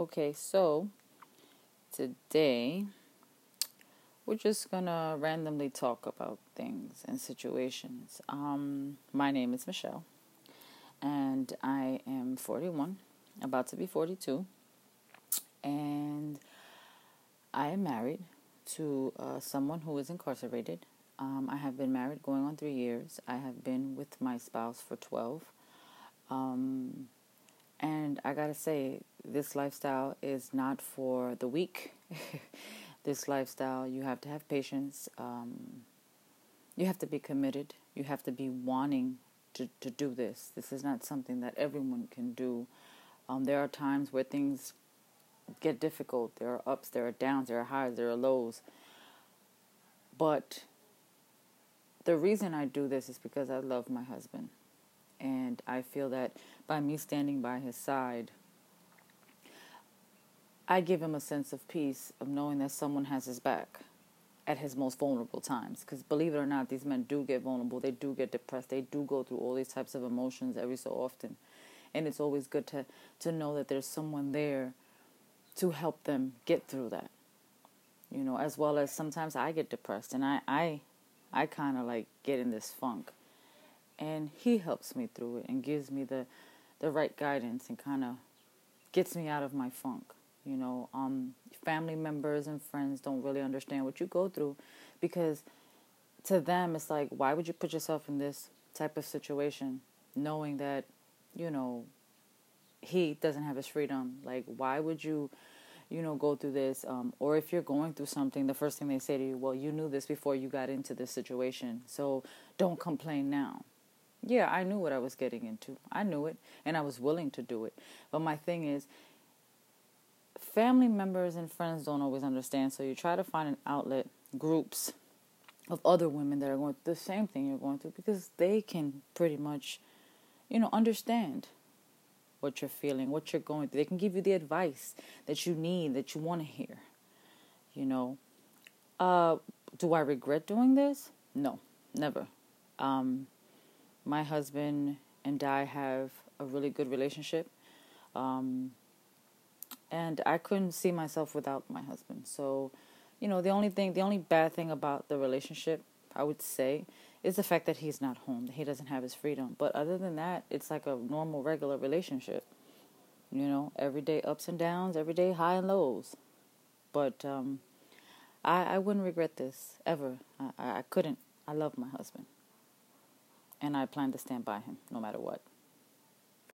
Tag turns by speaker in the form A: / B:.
A: Okay, so today we're just gonna randomly talk about things and situations. Um, my name is Michelle, and I am 41, about to be 42, and I am married to uh, someone who is incarcerated. Um, I have been married going on three years. I have been with my spouse for 12. Um, I gotta say, this lifestyle is not for the weak. this lifestyle, you have to have patience. Um, you have to be committed. You have to be wanting to, to do this. This is not something that everyone can do. Um, there are times where things get difficult. There are ups, there are downs, there are highs, there are lows. But the reason I do this is because I love my husband. And I feel that by me standing by his side, I give him a sense of peace of knowing that someone has his back at his most vulnerable times. Because believe it or not, these men do get vulnerable. They do get depressed. They do go through all these types of emotions every so often. And it's always good to, to know that there's someone there to help them get through that. You know, as well as sometimes I get depressed and I, I, I kind of like get in this funk and he helps me through it and gives me the the right guidance and kind of gets me out of my funk you know? Um family members and friends don't really understand what you go through because to them it's like why would you put yourself in this type of situation knowing that you know he doesn't have his freedom? Like why would you you know go through this? Um, or if you're going through something the first thing they say to you well you knew this before you got into this situation so don't complain now yeah, I knew what I was getting into. I knew it, and I was willing to do it. But my thing is, family members and friends don't always understand, so you try to find an outlet, groups of other women that are going through the same thing you're going through, because they can pretty much, you know, understand what you're feeling, what you're going through. They can give you the advice that you need, that you want to hear. You know, uh, do I regret doing this? No, never. Um, my husband and I have a really good relationship. Um, and I couldn't see myself without my husband. So, you know, the only thing, the only bad thing about the relationship, I would say, is the fact that he's not home, that he doesn't have his freedom. But other than that, it's like a normal, regular relationship. You know, everyday ups and downs, everyday high and lows. But um, I, I wouldn't regret this ever. I, I couldn't. I love my husband and I plan to stand by him no matter what.